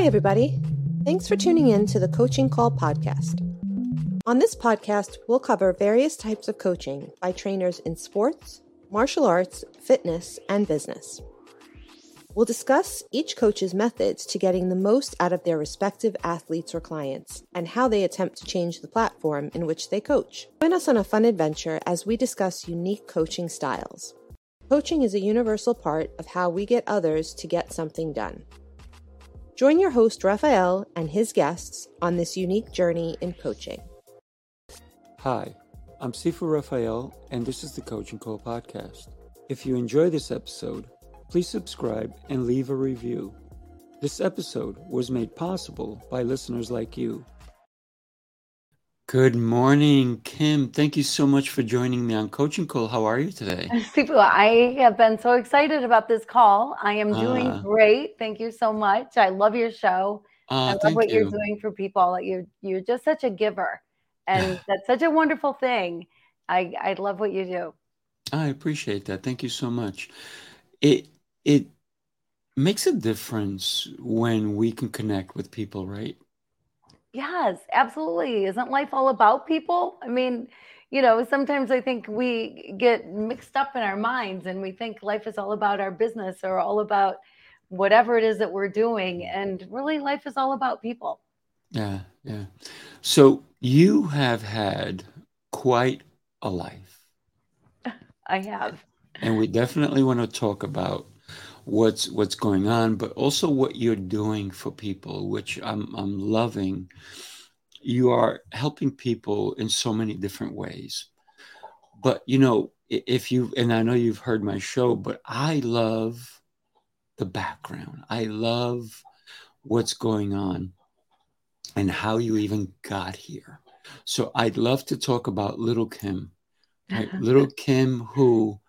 Hi, everybody. Thanks for tuning in to the Coaching Call podcast. On this podcast, we'll cover various types of coaching by trainers in sports, martial arts, fitness, and business. We'll discuss each coach's methods to getting the most out of their respective athletes or clients and how they attempt to change the platform in which they coach. Join us on a fun adventure as we discuss unique coaching styles. Coaching is a universal part of how we get others to get something done. Join your host, Rafael, and his guests on this unique journey in coaching. Hi, I'm Sifu Rafael, and this is the Coaching Call Podcast. If you enjoy this episode, please subscribe and leave a review. This episode was made possible by listeners like you. Good morning, Kim. Thank you so much for joining me on Coaching Call. How are you today? Sifu, I have been so excited about this call. I am doing Ah. great. Thank you so much. I love your show. I Uh, love thank what you're doing for people. You're you're just such a giver, and that's such a wonderful thing. I I love what you do. I appreciate that. Thank you so much. It it makes a difference when we can connect with people, right? Yes, absolutely. Isn't life all about people? I mean, you know, sometimes I think we get mixed up in our minds and we think life is all about our business or all about whatever it is that we're doing. And really, life is all about people. Yeah, yeah. So you have had quite a life, I have. and we definitely want to talk about what's what's going on, but also what you're doing for people, which I'm I'm loving. You are helping people in so many different ways. But you know, if you and I know you've heard my show, but I love the background. I love what's going on and how you even got here. So I'd love to talk about little Kim, right? Uh-huh. little Kim who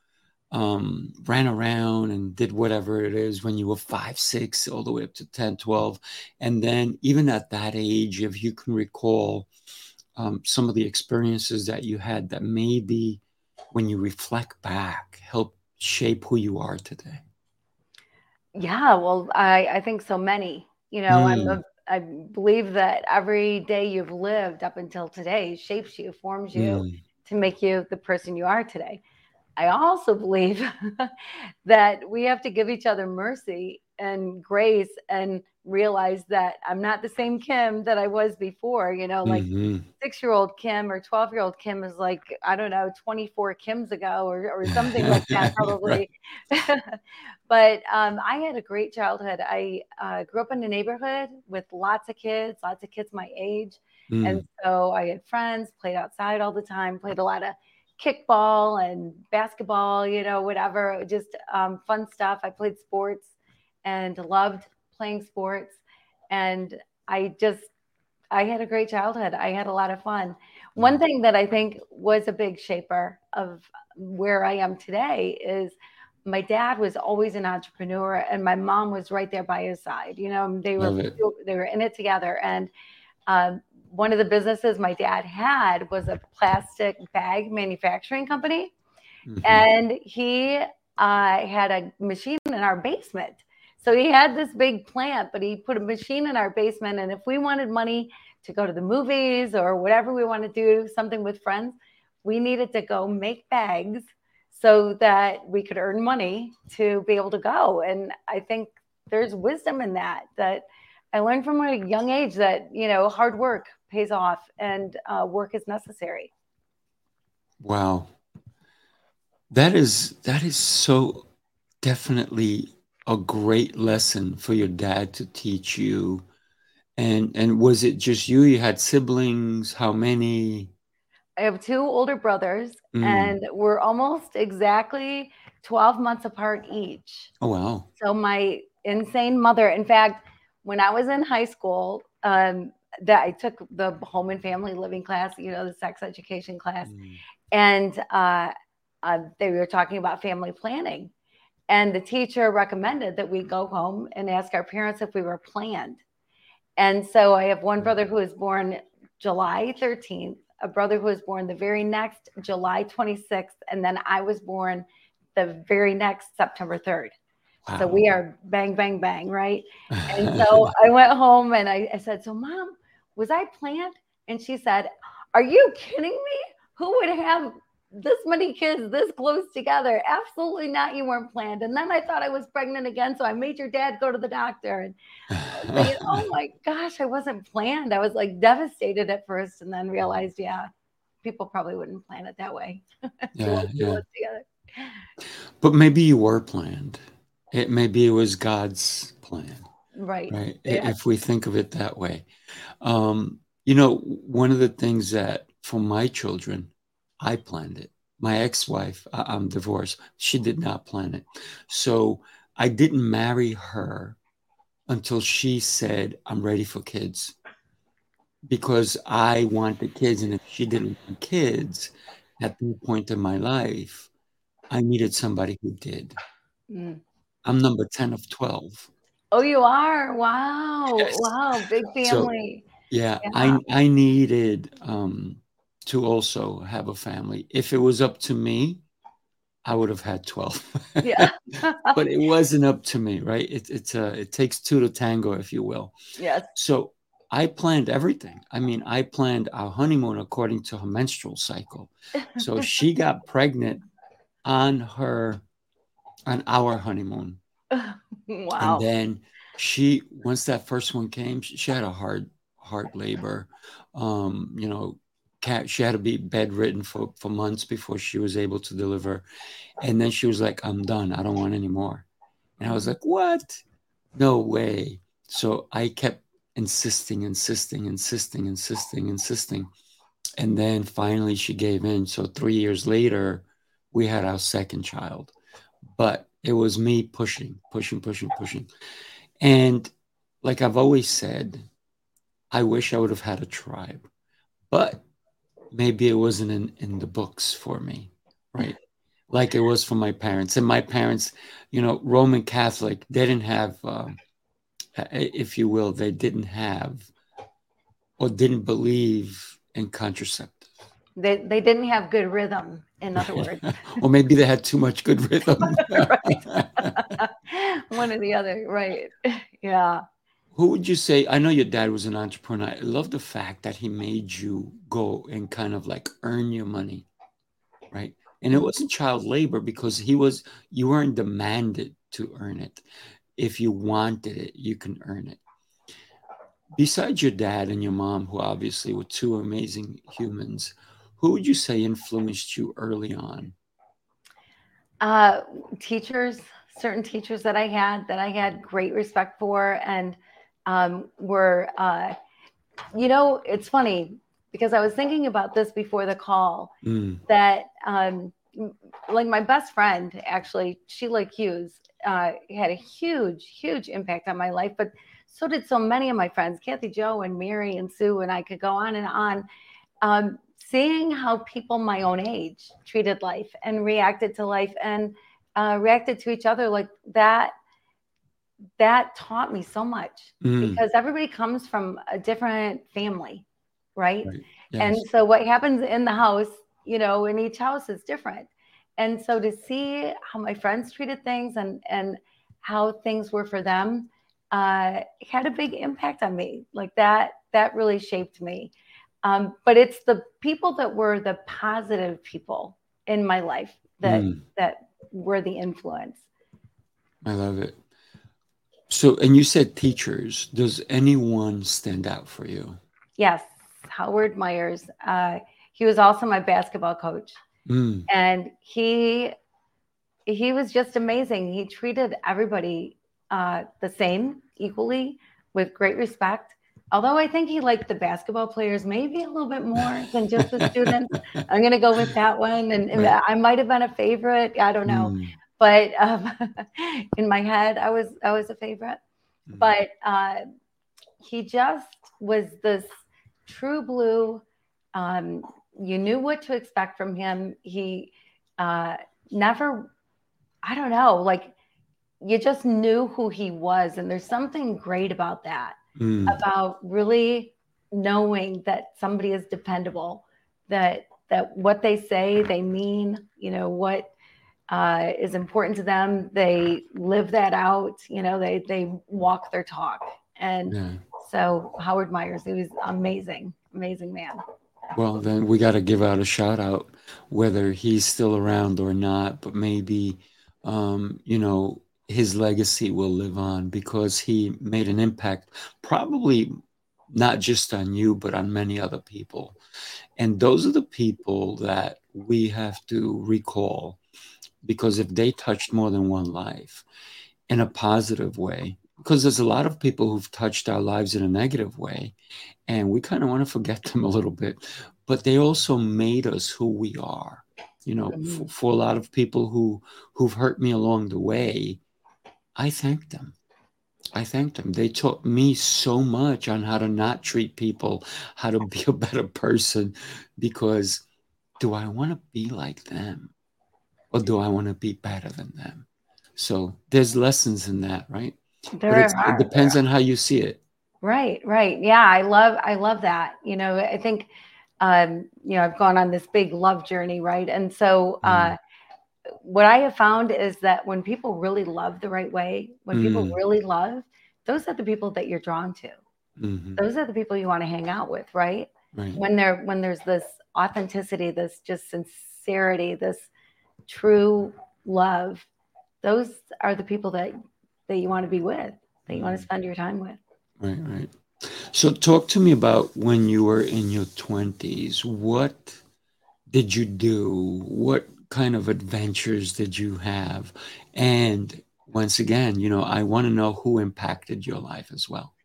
um, ran around and did whatever it is when you were five, six, all the way up to 10, 12. And then, even at that age, if you can recall um, some of the experiences that you had that maybe when you reflect back help shape who you are today. Yeah, well, I I think so many. You know, I'm Mm. a, I believe that every day you've lived up until today shapes you, forms you Mm. to make you the person you are today. I also believe that we have to give each other mercy and grace and realize that I'm not the same Kim that I was before. You know, like Mhm. six year old Kim or 12 year old Kim is like, I don't know, 24 Kims ago or, or something like that, probably. but um, I had a great childhood. I uh, grew up in a neighborhood with lots of kids, lots of kids my age. Mm. And so I had friends, played outside all the time, played a lot of kickball and basketball, you know, whatever, just um, fun stuff. I played sports and loved playing sports. And I just, I had a great childhood. I had a lot of fun. One thing that I think was a big shaper of where I am today is my dad was always an entrepreneur and my mom was right there by his side. You know, they were they were in it together. And um, one of the businesses my dad had was a plastic bag manufacturing company, Mhm. and he uh, had a machine in our basement. So he had this big plant, but he put a machine in our basement. And if we wanted money to go to the movies or whatever we want to do, something with friends, we needed to go make bags so that we could earn money to be able to go. And I think there's wisdom in that, that I learned from a young age that, you know, hard work pays off and uh, work is necessary. Wow. That is that is so definitely a great lesson for your dad to teach you. And and was it just you? You had siblings? How many? I have two older brothers, Mm. and we're almost exactly 12 months apart each. Oh wow. So my insane mother, in fact, when I was in high school, um, that I took the home and family living class, you know, the sex education class, Mm. and uh, uh, they were talking about family planning. And the teacher recommended that we go home and ask our parents if we were planned. And so I have one brother who was born July 13th, a brother who was born the very next July 26th, and then I was born the very next September 3rd. Wow. So we are bang, bang, bang, right? And so I went home and I, I said, So, mom, was I planned? And she said, Are you kidding me? Who would have this many kids this close together? Absolutely not. You weren't planned. And then I thought I was pregnant again. So I made your dad go to the doctor. And thinking, oh my gosh, I wasn't planned. I was like devastated at first and then realized, yeah, people probably wouldn't plan it that way. yeah, yeah. But maybe you were planned. It maybe it was God's plan. Right. Right. Yeah. If we think of it that way. Um, you know, one of the things that for my children, I planned it. My ex-wife, I'm divorced. She did not plan it. So I didn't marry her until she said, I'm ready for kids. Because I wanted kids. And if she didn't want kids at that point in my life, I needed somebody who did. Mm. I'm number 10 of 12. Oh, you are? Wow. Yes. Wow. Big family. So, yeah, yeah, I, I needed um, to also have a family. If it was up to me, I would have had 12. Yeah. but it wasn't up to me, right? It, it's a, it takes two to tango, if you will. Yes. So I planned everything. I mean, I planned our honeymoon according to her menstrual cycle. So she got pregnant on her, on our honeymoon. Wow. And then she, once that first one came, she, she had a hard hard labor. Um, you know, cat, she had to be bedridden for, for months before she was able to deliver. And then she was like, I'm done. I don't want any more. And I was like, what? No way. So I kept insisting, insisting, insisting, insisting, insisting. And then finally she gave in. So three years later, we had our second child. But it was me pushing, pushing, pushing, pushing. And like I've always said, I wish I would have had a tribe. But maybe it wasn't in, in the books for me, right? like it was for my parents. And my parents, you know, Roman Catholic, they didn't have, um, if you will, they didn't have or didn't believe in contraceptives. They, they didn't have good rhythm, in other words. or maybe they had too much good rhythm. One or the other, right. Yeah who would you say i know your dad was an entrepreneur i love the fact that he made you go and kind of like earn your money right and it wasn't child labor because he was you weren't demanded to earn it if you wanted it you can earn it besides your dad and your mom who obviously were two amazing humans who would you say influenced you early on uh, teachers certain teachers that i had that i had great respect for and um, were, uh, you know, it's funny because I was thinking about this before the call mm. that, um, like my best friend, actually, Sheila Hughes, uh, had a huge, huge impact on my life, but so did so many of my friends, Kathy Joe and Mary and Sue, and I could go on and on. Um, seeing how people my own age treated life and reacted to life and uh, reacted to each other like that that taught me so much mm. because everybody comes from a different family, right? right. Yes. And so what happens in the house, you know, in each house is different. And so to see how my friends treated things and and how things were for them uh, had a big impact on me. Like that, that really shaped me. Um, but it's the people that were the positive people in my life that mm. that were the influence. I love it. So, and you said teachers. Does anyone stand out for you? Yes, Howard Myers. Uh, he was also my basketball coach, mm. and he he was just amazing. He treated everybody uh, the same, equally, with great respect. Although I think he liked the basketball players maybe a little bit more than just the students. I'm going to go with that one, and, and right. I might have been a favorite. I don't know. Mm but um, in my head, I was I was a favorite. Mm-hmm. But uh, he just was this true blue. Um, you knew what to expect from him. He uh, never, I don't know, like you just knew who he was, and there's something great about that. Mm. About really knowing that somebody is dependable, that that what they say they mean. You know what uh, is important to them. They live that out. You know, they they walk their talk. And yeah. so Howard Myers, he was amazing, amazing man. Well, then we got to give out a shout out, whether he's still around or not. But maybe, um, you know, his legacy will live on because he made an impact, probably not just on you, but on many other people. And those are the people that we have to recall because if they touched more than one life in a positive way, because there's a lot of people who've touched our lives in a negative way, and we kind of want to forget them a little bit, but they also made us who we are. You know, mm-hmm. for, for a lot of people who who've hurt me along the way, I thank them. I thank them. They taught me so much on how to not treat people, how to be a better person, because do I want to be like them or do I want to be better than them? So there's lessons in that, right? There it depends on how you see it. Right, right. Yeah, I love I love that. You know, I think um, you know, I've gone on this big love journey, right? And so uh mm what I have found is that when people really love the right way, when mm. people really love, those are the people that you're drawn to. Mm-hmm. Those are the people you want to hang out with, right? right? When there when there's this authenticity, this just sincerity, this true love, those are the people that that you want to be with, that you want to mm. spend your time with. Right, right. So talk to me about when you were in your 20s. What did you do? What kind of adventures did you have? And once again, you know, I want to know who impacted your life as well.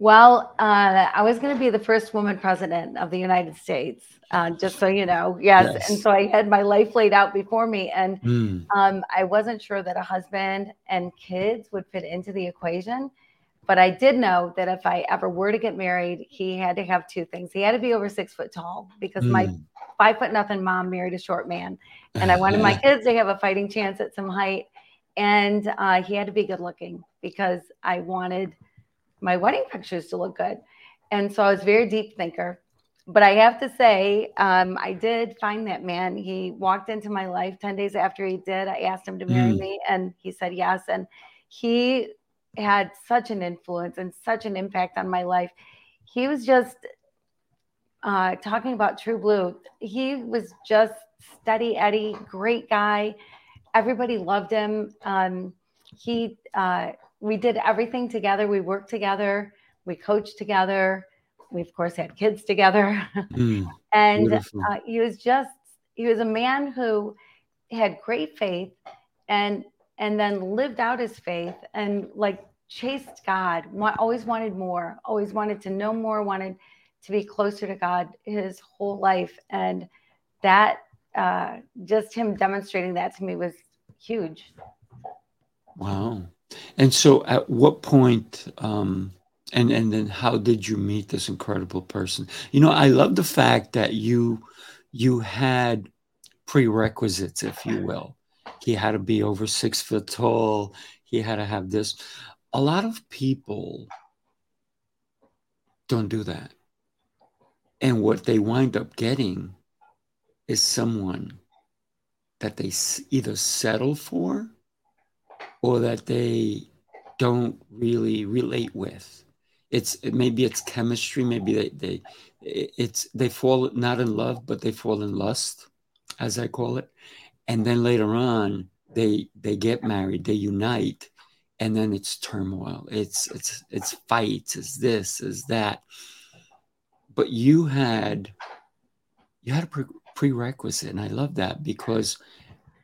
Well, uh, I was going to be the first woman president of the United States, uh, just so you know. Yes. yes. And so I had my life laid out before me. And mm. um, I wasn't sure that a husband and kids would fit into the equation. But I did know that if I ever were to get married, he had to have two things. He had to be over six foot tall because mm. my hmm. Five foot nothing mom married a short man. And I wanted my kids to have a fighting chance at some height. And uh, he had to be good looking because I wanted my wedding pictures to look good. And so I was a very deep thinker. But I have to say, um, I did find that man. He walked into my life 10 days after he did. I asked him to marry mm. me, and he said yes. And he had such an influence and such an impact on my life. He was just uh, talking about True Blue. He was just steady Eddie, great guy. Everybody loved him. Um, he, uh, we did everything together. We worked together. We coached together. We of course had kids together. Mm, and uh, he was just, he was a man who had great faith and and then lived out his faith and like chased God, always wanted more, always wanted to know more, wanted to be closer to God his whole life. And that, uh, just him demonstrating that to me was huge. Wow. And so at what point, um, and, and then how did you meet this incredible person? You know, I love the fact that you, you had prerequisites, if you will he had to be over six foot tall. He had to have this. A lot of people don't do that. And what they wind up getting is someone that they either settle for or that they don't really relate with. It's maybe it's chemistry, maybe they, they it's they fall not in love, but they fall in lust, as I call it. And then later on they they get married they unite and then it's turmoil. It's it's it's fights it's this is that but you had you had a pre- prerequisite and i love that because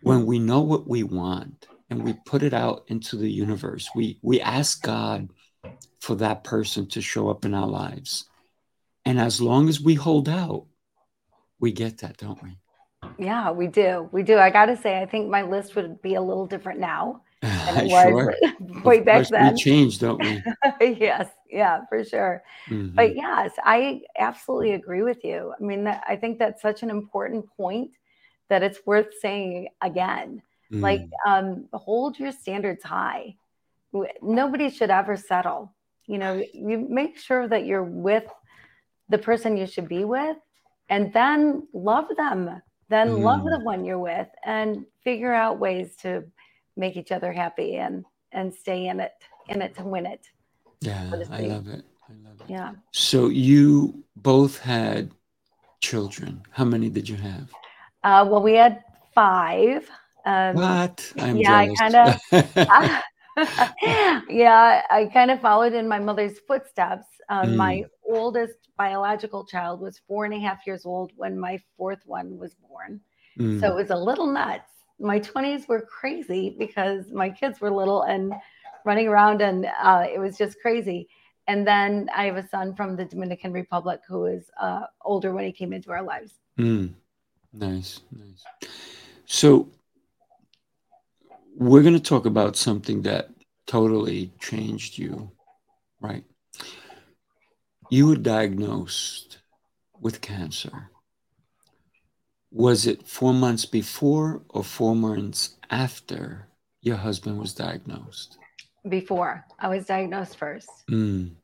when we know what we want and we put it out into the universe we we ask god for that person to show up in our lives and as long as we hold out we get that don't we yeah, we do. We do. I got to say, I think my list would be a little different now than it was sure. way back then. We change, don't we? yes. Yeah, for sure. Mm-hmm. But yes, I absolutely agree with you. I mean, that, I think that's such an important point that it's worth saying again. Mm. Like, um, hold your standards high. Nobody should ever settle. You know, you make sure that you're with the person you should be with and then love them then love Mm. the one you're with and figure out ways to make each other happy and and stay in it in it to win it Yeah, so I love it. I love it. yeah So you both had children. How many did you have? uh, well we had five um, What? I'm yeah, I kinda- yeah, I kind of followed in my mother's footsteps. Um, Mm. My oldest biological child was four and a half years old when my fourth one was born. Mm, So it was a little nuts. My 20s were crazy because my kids were little and running around, and uh, it was just crazy. And then I have a son from the Dominican Republic who is uh, older when he came into our lives. mm. Nice, nice. So we're going to talk about something that totally changed you, right? You were diagnosed with cancer. Was it four months before or four months after your husband was diagnosed? Before I was diagnosed first. Mm,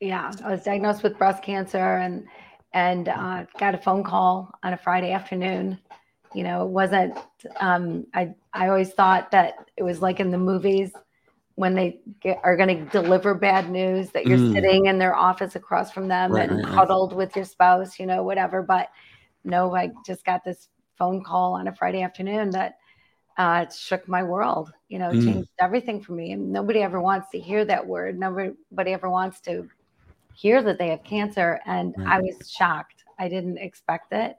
yeah i was diagnosed with breast cancer and and uh, got a phone call on a friday afternoon you know it wasn't um, i i always thought that it was like in the movies when they get, are going to deliver bad news that you're Mm. sitting in their office across from them Right, and right, right. huddled with your spouse you know whatever but no i just got this phone call on a friday afternoon that uh, it shook my world you know Mm. changed everything for me. And nobody ever wants to hear that word. Nobody ever wants to hear that they have cancer. And i was shocked. I didn't expect it.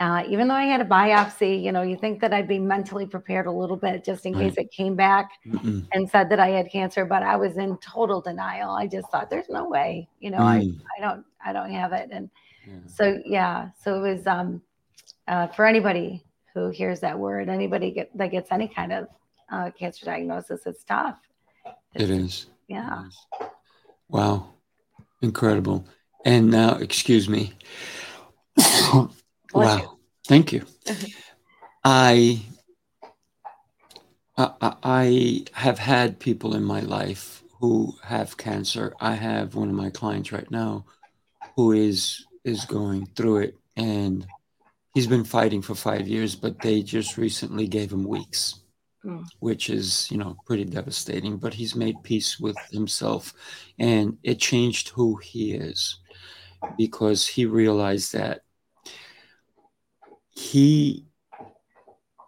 Uh, even though i had a biopsy you know you think that i'd be mentally prepared a little bit just in Right. case it came back mm-mm, and said that i had cancer but i was in total denial. I just thought there's no way you know I, mm, I don't i don't have it. And yeah. so yeah so it was um uh, for anybody who hears that word anybody get, that gets any kind of uh, cancer diagnosis it's tough It is. yeah It is. Wow. Incredible. And now, excuse me. Wow. you. Thank you. I, I I have had people in my life who have cancer. I have one of my clients right now who is is going through it and he's been fighting for 5 years but they just recently gave him weeks. Mm. Which is, you know, pretty devastating, but he's made peace with himself and it changed who he is because he realized that he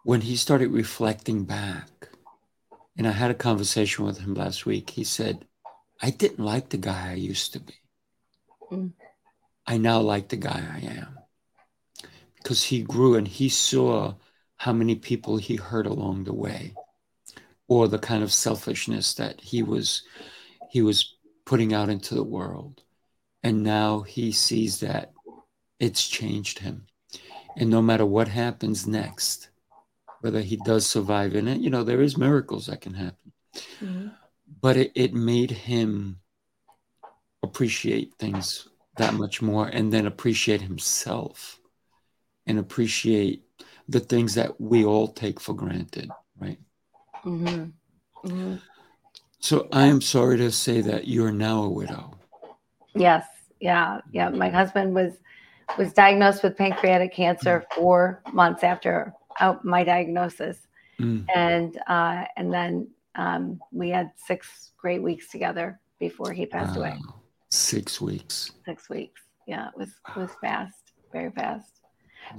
when he started reflecting back and i had a conversation with him last week he said i didn't like the guy i used to be Mm. I now like the guy i am. Because he grew and he saw how many people he hurt along the way or the kind of selfishness that he was he was putting out into the world. And now he sees that it's changed him. And no matter what happens next whether he does survive in it you know there is miracles that can happen. Mhm. but it, it made him appreciate things that much more and then appreciate himself and appreciate the things that we all take for granted right Mhm. Mhm. so i am sorry to say that you're now a widow Yes. Yeah. Yeah. My husband was was diagnosed with pancreatic cancer four months after uh, my diagnosis, Mm, and uh, and then um, we had six great weeks together before he passed away. Six weeks Six weeks. Yeah, it was it was fast, very fast.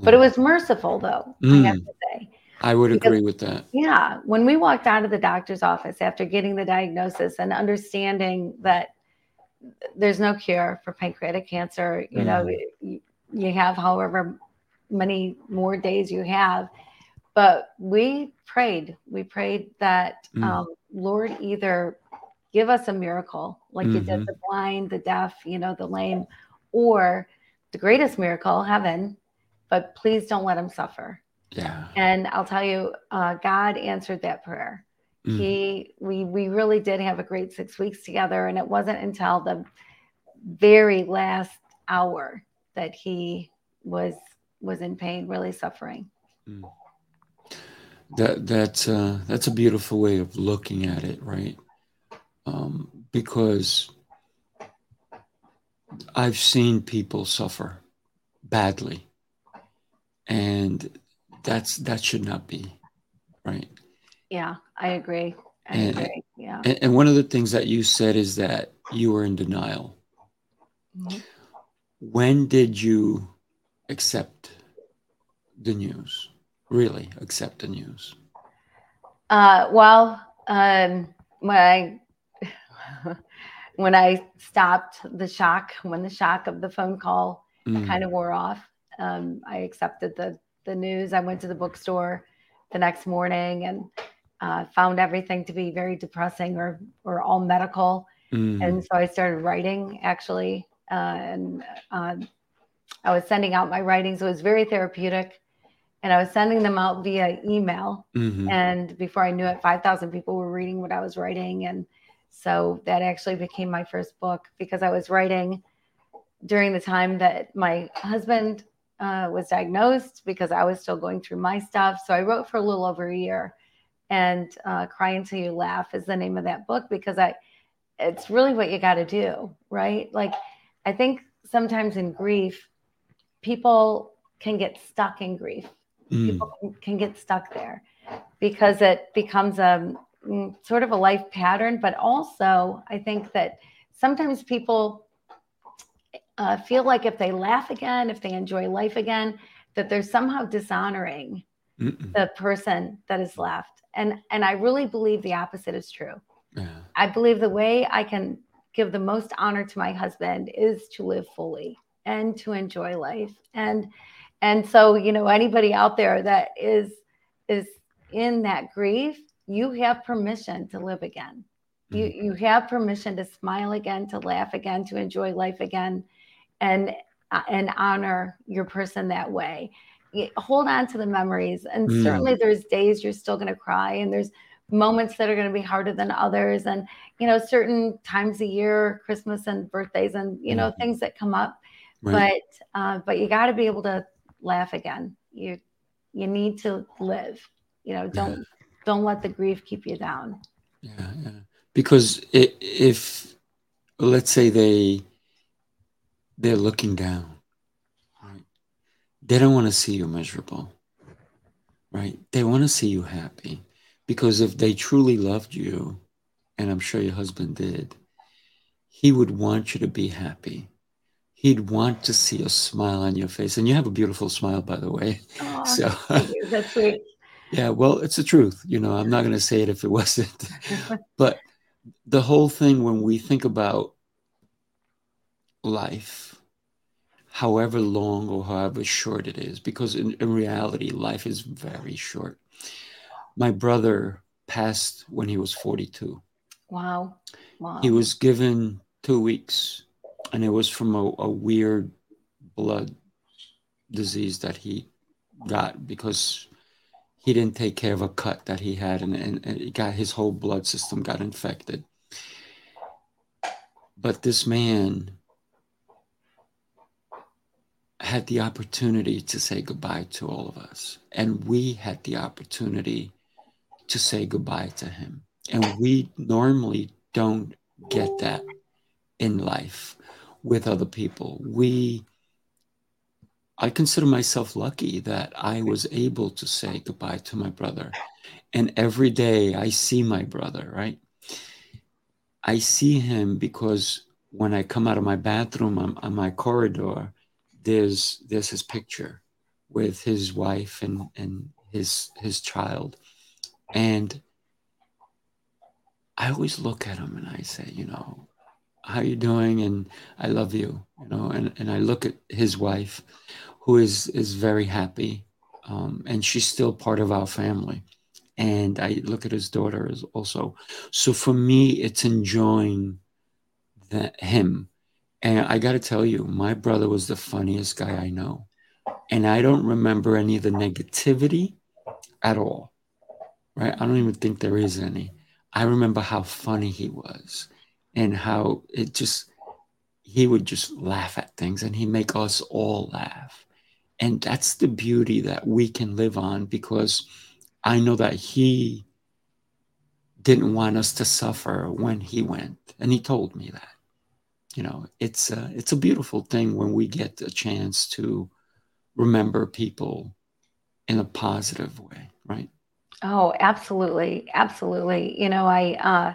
But it was merciful, though. I have Mm. to say. i would because- agree with that Yeah, when we walked out of the doctor's office after getting the diagnosis and understanding that there's no cure for pancreatic cancer, you know, you, you have however many more days you have. But we prayed, we prayed that, Mm. um, Lord, either give us a miracle like you Mhm. did the blind, the deaf, you know, the lame, or the greatest miracle, heaven, but please don't let him suffer. yeah And I'll tell you, uh, God answered that prayer. Mm. He, we, we really did have a great six weeks together, and it wasn't until the very last hour that he was was in pain, really suffering. that that's uh, that's a beautiful way of looking at it, right? Um, because I've seen people suffer badly, and that's that should not be right Yeah, I agree. I And- agree. Yeah. and, and one of the things that you said is that you were in denial Mhm. when did you accept the news really accept the news Uh, well, um, when I when I stopped the shock, when the shock of the phone call Mm, kind of wore off, um, I accepted the the news. I went to the bookstore the next morning and uh, found everything to be very depressing or or all medical. mm, and so I started writing actually, uh, and um, I was sending out my writings. It was very therapeutic, and I was sending them out via email. mhm, And before I knew it, five thousand people were reading what I was writing, and so that actually became my first book because I was writing during the time that my husband uh, was diagnosed because I was still going through my stuff. So I wrote for a little over a year, and uh, "Cry Until You Laugh" is the name of that book because I it's really what you got to do, right? Like, I think sometimes in grief, people can get stuck in grief. mm, People can, get stuck there because it becomes a mm, sort of a life pattern. But also, I think that sometimes people uh, feel like if they laugh again, if they enjoy life again, that they're somehow dishonoring mm-mm. the person that has left. And and I really believe the opposite is true. yeah I believe the way I can give the most honor to my husband is to live fully and to enjoy life. And and so, you know, anybody out there that is is in that grief, you have permission to live again. You you have permission to smile again, to laugh again, to enjoy life again and uh, and honor your person that way. Hold on to the memories and Mm. certainly there's days you're still going to cry and there's moments that are going to be harder than others and you know certain times a year christmas and birthdays and you know Mhm. things that come up right but uh, but you got to be able to laugh again you you need to live you know don't don't let the grief keep you down Yeah, yeah. Because if let's say they they're looking down, right? They don't want to see you miserable, right? They want to see you happy. Because if they truly loved you, and I'm sure your husband did, he would want you to be happy. He'd want to see a smile on your face. And you have a beautiful smile, by the way. oh, So that's sweet yeah, well, it's the truth. You know, I'm not going to say it if it wasn't. but the whole thing, when we think about life, however long or however short it is, because in, in reality, life is very short. My brother passed when he was 42. wow wow He was given two weeks, and it was from a, a weird blood disease that he got because he didn't take care of a cut that he had, and, and, and it got his whole blood system got infected. But this man had the opportunity to say goodbye to all of us, and we had the opportunity to say goodbye to him. And we normally don't get that in life with other people. We, I consider myself lucky that I was able to say goodbye to my brother. And every day I see my brother, right? I see him because when I come out of my bathroom on, on my corridor, there's there's his picture with his wife and and his his child and i always look at him and i say you know how you doing and i love you you know and, and i look at his wife who is is very happy um, and she's still part of our family and i look at his daughter as also so for me it's enjoying that him and I got to tell you, my brother was the funniest guy I know. And I don't remember any of the negativity at all. Right? I don't even think there is any. I remember how funny he was and how it just, he would just laugh at things and he'd make us all laugh. And that's the beauty that we can live on because I know that he didn't want us to suffer when he went. And he told me that you know it's a, it's a beautiful thing when we get a chance to remember people in a positive way, right? Oh, absolutely, absolutely. You know, I uh,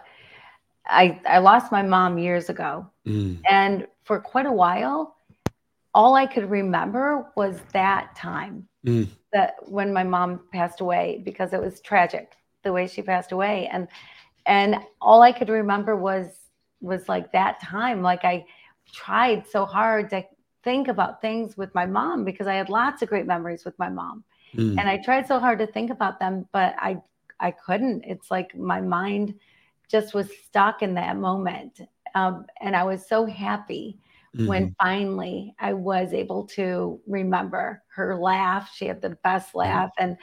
I I lost my mom years ago, mm. and for quite a while, all I could remember was that time mm. that when my mom passed away because it was tragic the way she passed away, and and all I could remember was was like that time. Like I tried so hard to think about things with my mom because I had lots of great memories with my mom. Mm. And I tried so hard to think about them, but I I couldn't. It's like my mind just was stuck in that moment. Um, and I was so happy mm-hmm. when finally I was able to remember her laugh. She had the best laugh and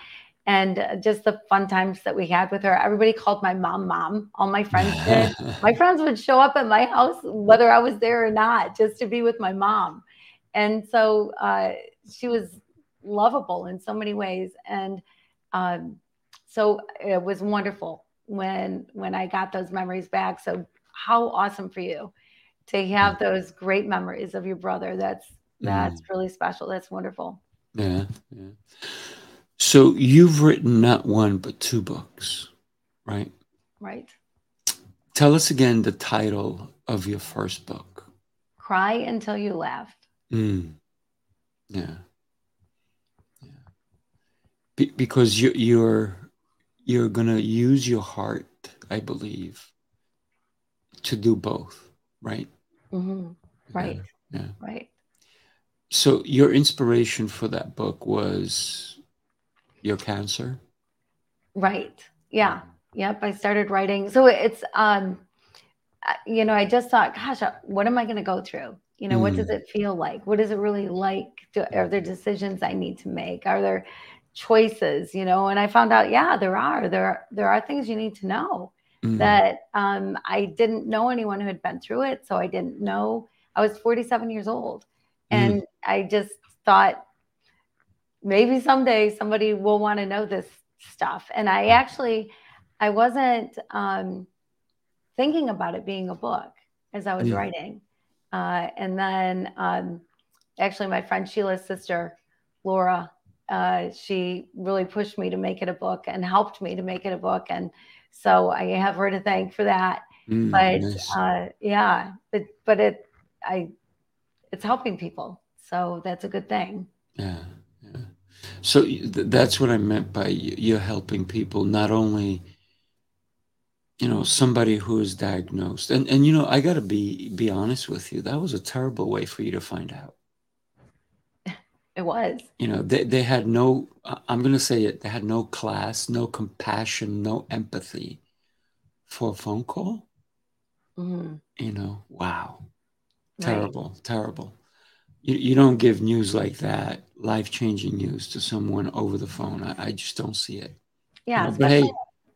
and just the fun times that we had with her. Everybody called my mom mom. All my friends did. my friends would show up at my house whether I was there or not just to be with my mom. And so uh, she was lovable in so many ways. And um, so it was wonderful when when I got those memories back. So how awesome for you to have those great memories of your brother. That's that's mm. really special. That's wonderful. Yeah, yeah. So you've written not one but two books, right? Right. Tell us again the title of your first book. Cry until you laugh. Mm. Yeah. Yeah. Be- because you, you're you're gonna use your heart, I believe, to do both, right? Mm-hmm. Right. Yeah. yeah. Right. So your inspiration for that book was your cancer. Right. Yeah. Yep. I started writing. So it's um, you know, I just thought, gosh, uh, what am I going to go through? you know mm. what does mm. it feel like what is it really like Do, are there decisions i need to make are there choices you know and i found out yeah there are there there are things you need to know mm. that um, i didn't know anyone who had been through it so i didn't know i was 47 years old mm. and mm. i just thought maybe someday somebody will want to know this stuff and i actually i wasn't um, thinking about it being a book as i was yeah. writing uh, and then um, actually, my friend Sheila's sister, Laura, uh, she really pushed me to make it a book and helped me to make it a book. And so I have her to thank for that. Mm, but nice. uh, yeah, but but it I it's helping people, so that's a good thing. Yeah, yeah. So that's what I meant by you're helping people not only you know somebody who is diagnosed and and you know i got to be be honest with you that was a terrible way for you to find out it was. You know they, they had no i'm going to say it they had no class no compassion no empathy for a phone call. Mm-hmm. you know wow. Terrible right. terrible you, you don't give news like that life-changing news to someone over the phone. I, I just don't see it. Yeah you know, but hey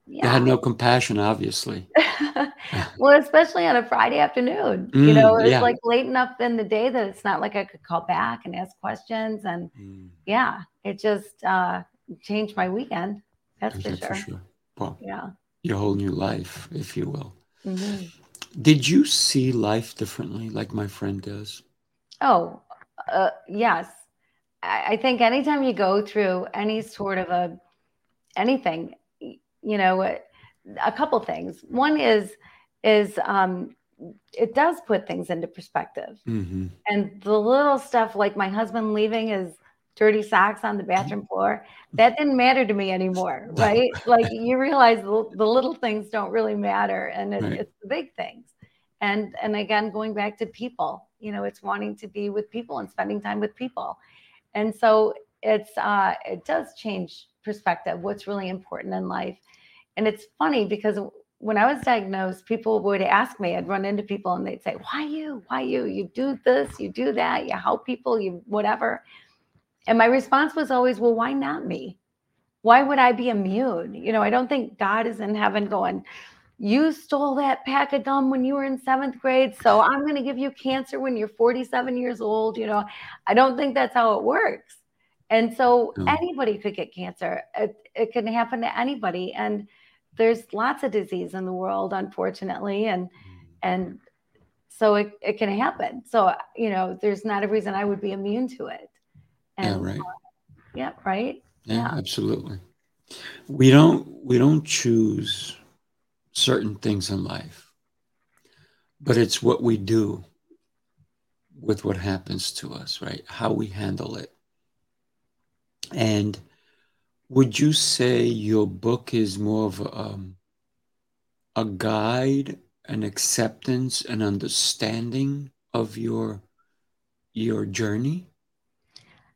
yeah. They had no compassion, obviously. well, especially on a Friday afternoon. Mm, you know, it's yeah. like late enough in the day that it's not like I could call back and ask questions. And mm. yeah, it just uh, changed my weekend. That's for sure. for sure. Well, yeah. Your whole new life, if you will. Mm-hmm. Did you see life differently, like my friend does? Oh, uh, yes. I, I think anytime you go through any sort of a anything, you know, a couple things. One is is um, it does put things into perspective, mm-hmm. and the little stuff like my husband leaving his dirty socks on the bathroom floor that didn't matter to me anymore right? Like you realize the, the, little things don't really matter and it, right. it's the big things. And and again going back to people you know it's wanting to be with people and spending time with people. And so it's uh it does change perspective what's really important in life and it's funny because when I was diagnosed, people would ask me, I'd run into people and they'd say, Why you? Why you? You do this, you do that, you help people, you whatever. And my response was always, Well, why not me? Why would I be immune? You know, I don't think God is in heaven going, You stole that pack of gum when you were in seventh grade. So I'm going to give you cancer when you're 47 years old. You know, I don't think that's how it works. And so anybody could get cancer. It, it can happen to anybody. And there's lots of disease in the world, unfortunately, and and so it, it can happen. So you know, there's not a reason I would be immune to it. And, yeah, right. Uh, yeah, right. yeah, Yeah. absolutely. We don't we don't choose certain things in life, but it's what we do with what happens to us, right? How we handle it. And would you say your book is more of a, um, a guide, an acceptance, an understanding of your your journey?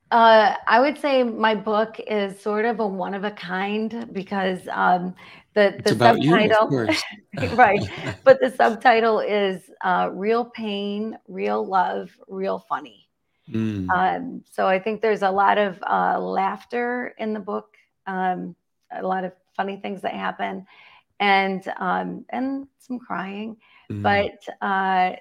Uh, I would say my book is sort of a one of a kind because um, the the about you, subtitle, right? But the subtitle is uh, "Real Pain, Real Love, Real Funny." Mm, Um, so I think there's a lot of uh, laughter in the book, um, a lot of funny things that happen, and um, and some crying. mm, But uh,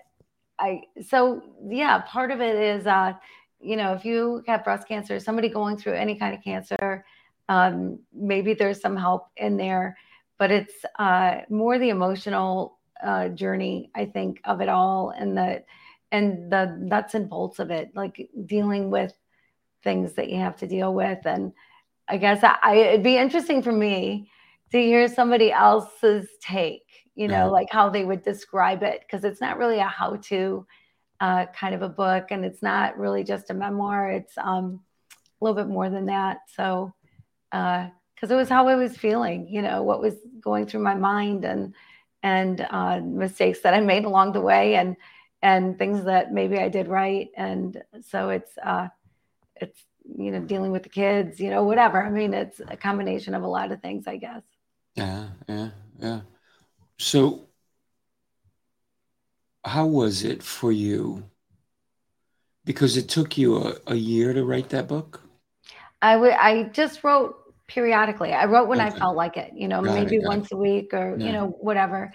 I so yeah, part of it is uh, you know if you have breast cancer, somebody going through any kind of cancer, um, maybe there's some help in there, but it's uh, more the emotional uh, journey I think of it all and the and the nuts and bolts of it, like dealing with things that you have to deal with. And I guess I, I it'd be interesting for me to hear somebody else's take, you know, Yeah. like how they would describe it, because it's not really a how-to uh, kind of a book, and it's not really just a memoir. It's um, a little bit more than that. So, because it was how I was feeling, you know, what was going through my mind, and and uh, mistakes that I made along the way, and and things that maybe I did right, and so it's uh, it's you know dealing with the kids, you know, whatever. I mean, it's a combination of a lot of things, I guess. yeah, yeah, yeah. So, how was it for you? Because it took you a, a year to write that book? I would I just wrote periodically. I wrote when I felt like it, you know, Got maybe it. once a week or Yeah. you know whatever.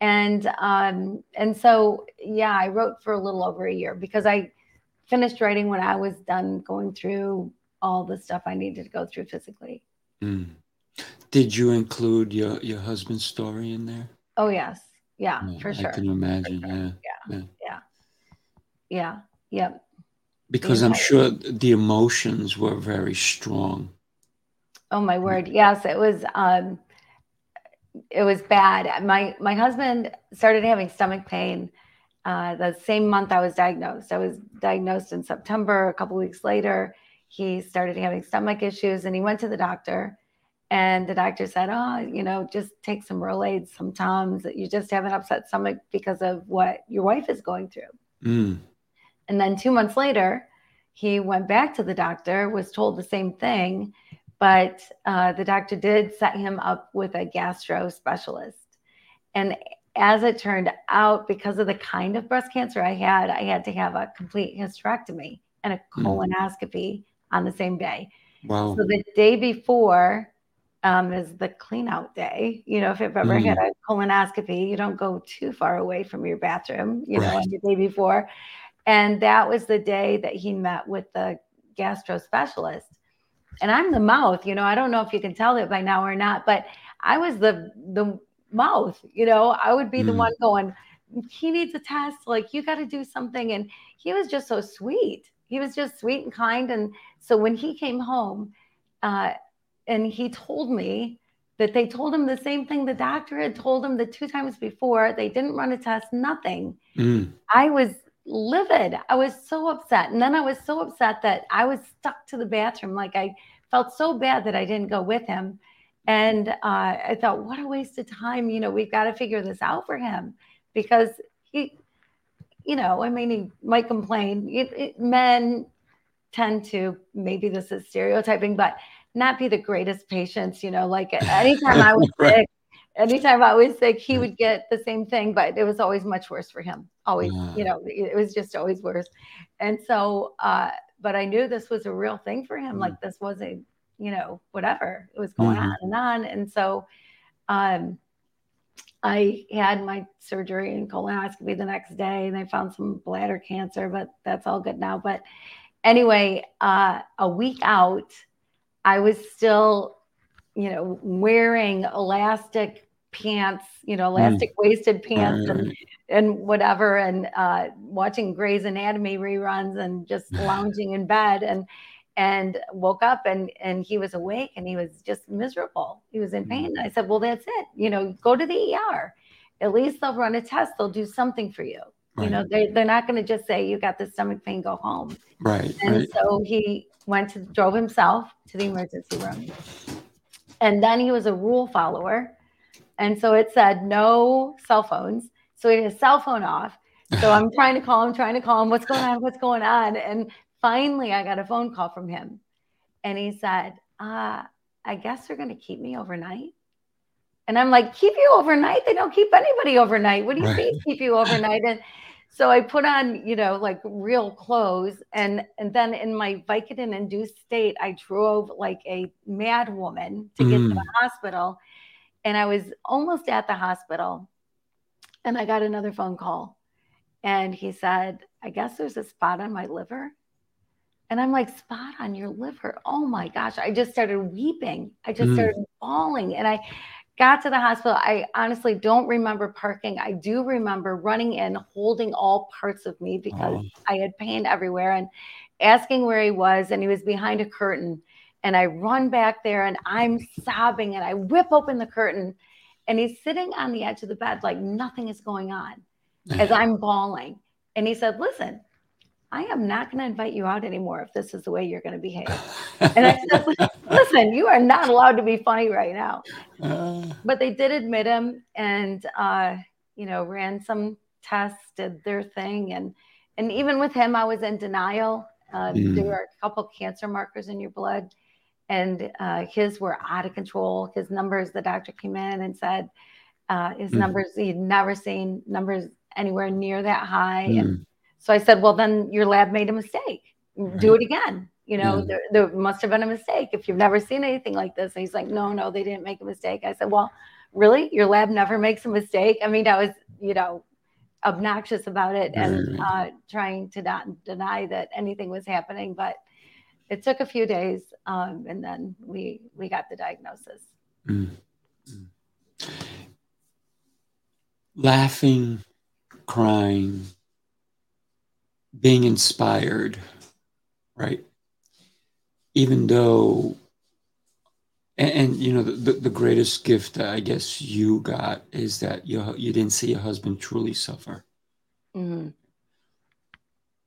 And um and so yeah, I wrote for a little over a year because I finished writing when I was done going through all the stuff I needed to go through physically. Mm. Did you include your, your husband's story in there? Oh yes. Yeah, Yeah, for I can imagine, yeah. Yeah. Yeah. Yep. Because I'm sure the emotions were very strong. Oh my word. Yes, it was um it was bad. My my husband started having stomach pain uh, the same month I was diagnosed. I was diagnosed in September. A couple weeks later, he started having stomach issues, and he went to the doctor. And the doctor said, "Oh, you know, just take some Rolaids. Sometimes you just have an upset stomach because of what your wife is going through." Mm. And then two months later, he went back to the doctor, was told the same thing, but uh, the doctor did set him up with a gastro specialist. And as it turned out, because of the kind of breast cancer I had, I had to have a complete hysterectomy and a Hmm. colonoscopy on the same day. Wow. So the day before um, is the clean out day. You know, if you've ever had a colonoscopy, you don't go too far away from your bathroom, you know, Right. on the day before. And that was the day that he met with the gastro specialist. And I'm the mouth, you know, I don't know if you can tell it by now or not, but I was the the mouth, you know, I would be the Mm. one going, he needs a test, like you got to do something. And he was just so sweet. He was just sweet and kind. And so when he came home, uh, and he told me that they told him the same thing the doctor had told him the two times before. They didn't run a test, nothing. Mm. I was livid. I was so upset. And then I was so upset that I was stuck to the bathroom. Like I felt so bad that I didn't go with him. And uh, I thought, what a waste of time. You know, we've got to figure this out for him because he, you know, I mean, he might complain. It, it, men tend to, maybe this is stereotyping, but not be the greatest patients. You know, like anytime I was Right. sick, anytime I was sick, he would get the same thing, but it was always much worse for him. Always, Ah. you know, it it was just always worse. And so, uh, but I knew this was a real thing for him. Mm. Like this wasn't, you know, whatever. It was going Mhm. on and on. And so, um, I had my surgery and colonoscopy the next day, and they found some bladder cancer, but that's all good now. But anyway, uh, a week out, I was still, you know, wearing elastic pants, you know, elastic waisted pants, Right, and and whatever, and uh, watching Grey's Anatomy reruns, and just lounging in bed, and and woke up and and he was awake and he was just miserable. He was in pain. I said, "Well, that's it. You know, go to the ER. At least they'll run a test. They'll do something for you. Right. You know, they they're not going to just say you got the stomach pain, go home." Right. And right. so he went to drove himself to the emergency room. And then he was a rule follower. And so it said no cell phones. So he had his cell phone off. So I'm trying to call him, trying to call him, what's going on? What's going on? And finally, I got a phone call from him. And he said, uh, I guess they're going to keep me overnight. And I'm like, keep you overnight? They don't keep anybody overnight. What do you right. mean keep you overnight? And so I put on, you know, like real clothes. And and then in my Vicodin induced state, I drove like a mad woman to get mm. to the hospital. And I was almost at the hospital. And I got another phone call. And he said, I guess there's a spot on my liver. And I'm like, spot on your liver. Oh my gosh. I just started weeping. I just mm. started bawling. And I got to the hospital. I honestly don't remember parking. I do remember running in, holding all parts of me because oh. I had pain everywhere and asking where he was. And he was behind a curtain. And I run back there and I'm sobbing and I whip open the curtain and he's sitting on the edge of the bed like nothing is going on as I'm bawling. And he said, Listen, I am not going to invite you out anymore if this is the way you're going to behave. and I said, listen, you are not allowed to be funny right now. Uh, but they did admit him and, uh, you know, ran some tests, did their thing. And, and even with him, I was in denial. Uh, mm. There were a couple cancer markers in your blood and uh, his were out of control. His numbers, the doctor came in and said uh, his mm. numbers, he'd never seen numbers anywhere near that high. Mm. And so I said, well, then your lab made a mistake. Right. Do it again. You know, yeah. there, there, must have been a mistake if you've never seen anything like this. And he's like, no, no, they didn't make a mistake. I said, well, really? Your lab never makes a mistake? I mean, I was, you know, obnoxious about it and uh, trying to not deny that anything was happening. But it took a few days, um, and then we we got the diagnosis. Mm. Laughing, crying, being inspired, right? Even though, and, and you know, the, the greatest gift that I guess you got is that you you didn't see your husband truly suffer. Mm-hmm.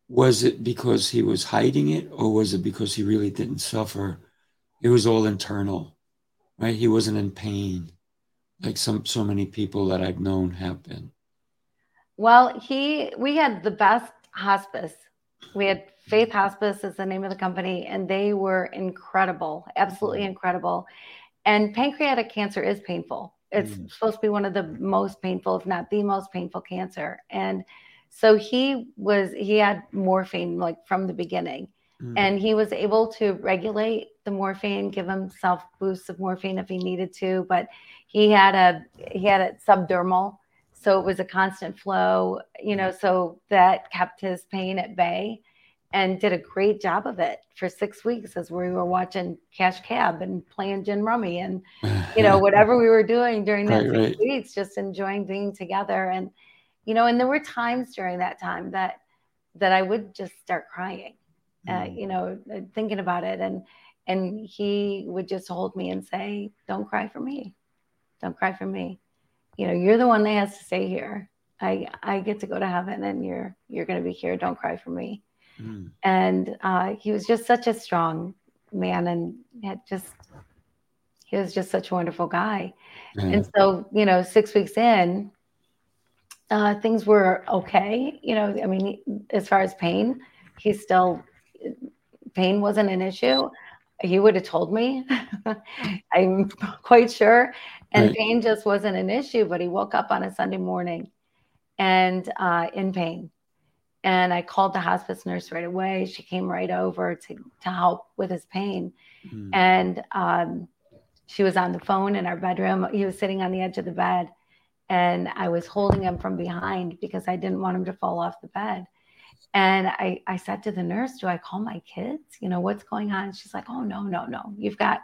Was it because he was hiding it, or was it because he really didn't suffer? It was all internal, right? He wasn't in pain, like some so many people that I've known have been. Well, he we had the best hospice. We had Faith Hospice is the name of the company, and they were incredible, absolutely mm-hmm. incredible. And pancreatic cancer is painful. It's mm. supposed to be one of the most painful, if not the most painful cancer. And so he was, he had morphine like from the beginning. Mm. And he was able to regulate the morphine, give himself boosts of morphine if he needed to. But he had a he had it subdermal, so it was a constant flow, you know, so that kept his pain at bay and did a great job of it for six weeks as we were watching Cash Cab and playing gin rummy and, you know, whatever we were doing during that right, six right. weeks, just enjoying being together. And, you know, and there were times during that time that, that I would just start crying, uh, mm. uh, you know, thinking about it. And, and he would just hold me and say, don't cry for me. Don't cry for me you know, you're the one that has to stay here. I I get to go to heaven, and you're you're going to be here. Don't cry for me. Mm. And uh, he was just such a strong man, and had just he was just such a wonderful guy. Mm. And so, you know, six weeks in, uh, things were okay. You know, I mean, as far as pain, he still pain wasn't an issue. He would have told me. I'm quite sure. And right. pain just wasn't an issue but he woke up on a sunday morning and uh, in pain. And i called the hospice nurse right away. She came right over to, to help with his pain. Mm. and um, she was on the phone in our bedroom. He was sitting on the edge of the bed and i was holding him from behind because i didn't want him to fall off the bed and I, I said to the nurse, Do I call my kids? You know, what's going on? She's like, Oh, no, no, no. You've got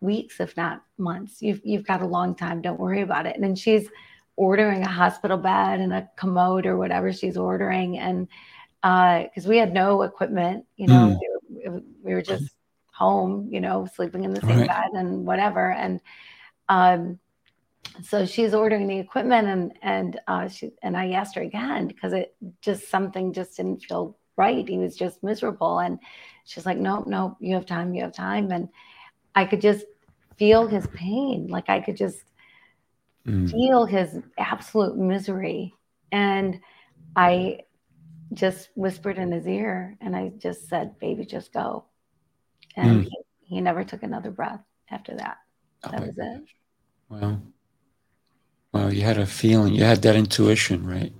weeks, if not months. You've you've got a long time. Don't worry about it. And then she's ordering a hospital bed and a commode or whatever she's ordering, and uh, because uh, we had no equipment, you know, mm. we, were, we, were, just home, you know, sleeping in the same Right. bed and whatever. And um, so she's ordering the equipment, and and uh, she and I asked her again because it just something just didn't feel right. He was just miserable, and she's like, "No, no, you have time, you have time." And I could just feel his pain, like I could just Mm. feel his absolute misery. And I just whispered in his ear and I just said, Baby, just go. And Mm. he, he never took another breath after that. Oh That was it. gosh. Well, well, you had a feeling, you had that intuition, right?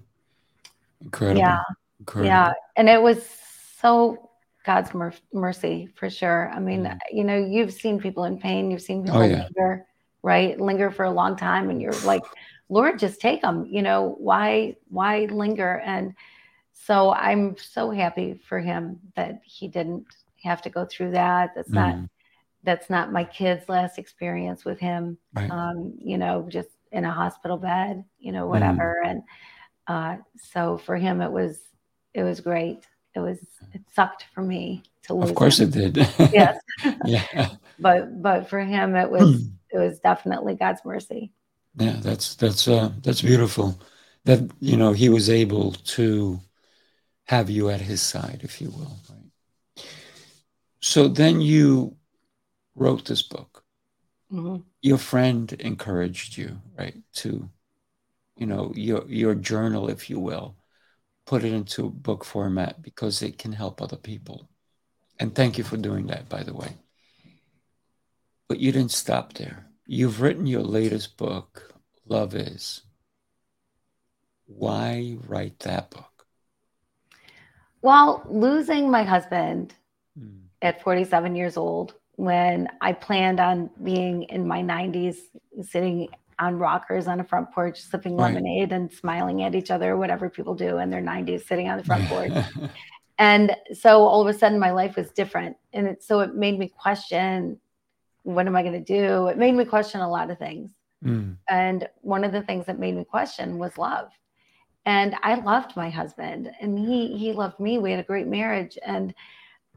Incredible. Yeah. Incredible. Yeah. And it was so God's mer- mercy for sure. I mean, Mm. you know, you've seen people in pain, you've seen people Oh, yeah. linger, right? Linger for a long time, and you're like, Lord, just take them. You know, why, why linger? And so I'm so happy for him that he didn't have to go through that. That's not, Mm. that's not my kid's last experience with him. Right. Um, you know, just in a hospital bed, you know, Mm. whatever. And uh, so for him, it was, it was great. It was, it sucked for me to lose. Of course him. it did. Yes. yeah. but but for him it was it was definitely god's mercy Yeah, that's that's uh that's beautiful. That you know he was able to have you at his side, if you will. Right. So then you wrote this book. Mhm. Your friend encouraged you, right, to, you know, your your journal, if you will, put it into book format because it can help other people. And thank you for doing that, by the way. But you didn't stop there. You've written your latest book, Love Is. Why write that book? well losing my husband Mm, at 47 years old when i planned on being in my 90s sitting on rockers on a front porch sipping Right. lemonade and smiling at each other whatever people do in their 90s sitting on the front porch and so all of a sudden my life was different and it, so it made me question what am i going to do it made me question a lot of things Mm, And one of the things that made me question was love. And I loved my husband and he he loved me. We had a great marriage. And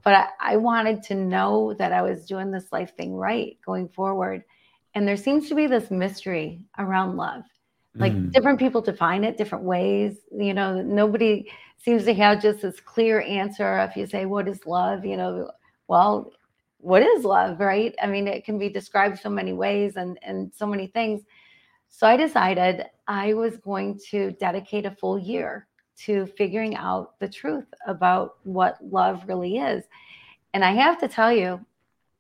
but I, I wanted to know that I was doing this life thing right going forward. And there seems to be this mystery around love. Like mm, different people define it different ways. You know, nobody seems to have just this clear answer. If you say, What is love? You know, well, what is love, right? I mean, it can be described so many ways and, and so many things. So I decided I was going to dedicate a full year to figuring out the truth about what love really is. And I have to tell you,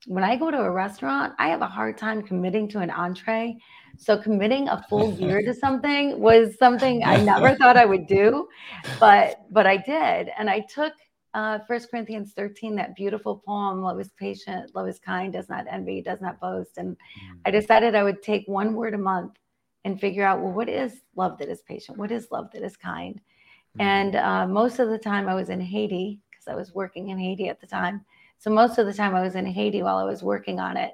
when I go to a restaurant, I have a hard time committing to an entree. So committing a full year to something was something I never thought I would do, but but I did. And I took uh, Corinthians 13, that beautiful poem, love is patient, love is kind, does not envy, does not boast. And I decided I would take one word a month and figure out, well, what is love that is patient? What is love that is kind? And uh, most of the time I was in Haiti because I was working in Haiti at the time. So most of the time I was in Haiti while I was working on it.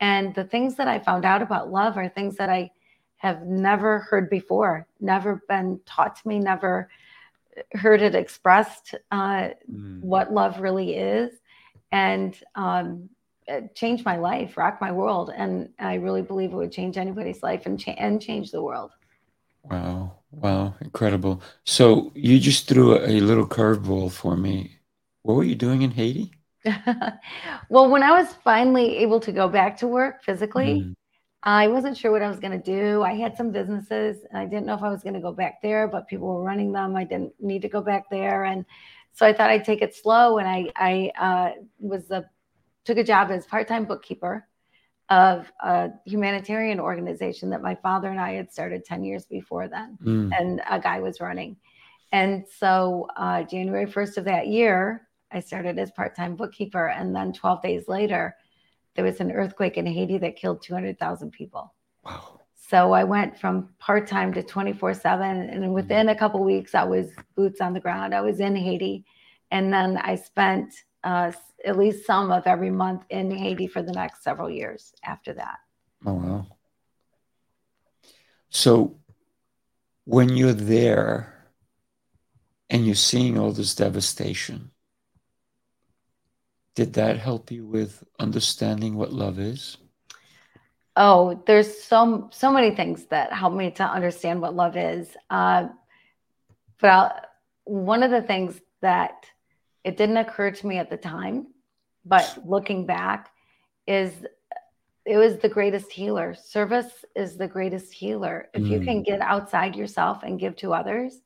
And the things that I found out about love are things that I have never heard before, never been taught to me, never heard it expressed uh, Mm. what love really is. And um, it changed my life, rocked my world. And I really believe it would change anybody's life and, cha- and change the world. Wow, wow, incredible. So you just threw a, little curveball for me. What were you doing in Haiti? well, when I was finally able to go back to work physically, Mm, I wasn't sure what I was going to do. I had some businesses and I didn't know if I was going to go back there, but people were running them. I didn't need to go back there. And so I thought I'd take it slow. And I, I uh, was a, took a job as part-time bookkeeper of a humanitarian organization that my father and I had started 10 years before then mm, and a guy was running. And so uh, January 1st of that year, I started as part-time bookkeeper. And then 12 days later, there was an earthquake in Haiti that killed 200,000 people. wow. So I went from part-time to 24/7 and within a couple weeks I was boots on the ground. I was in Haiti and then I spent uh, at least some of every month in Haiti for the next several years after that. Oh, wow. So when you're there and you're seeing all this devastation, did that help you with understanding what love is? Oh, there's so so many things that help me to understand what love is. Uh, but I'll, one of the things that it didn't occur to me at the time, but looking back, is it was the greatest healer. Service is the greatest healer. If mm. you can mm. get outside yourself and give to others,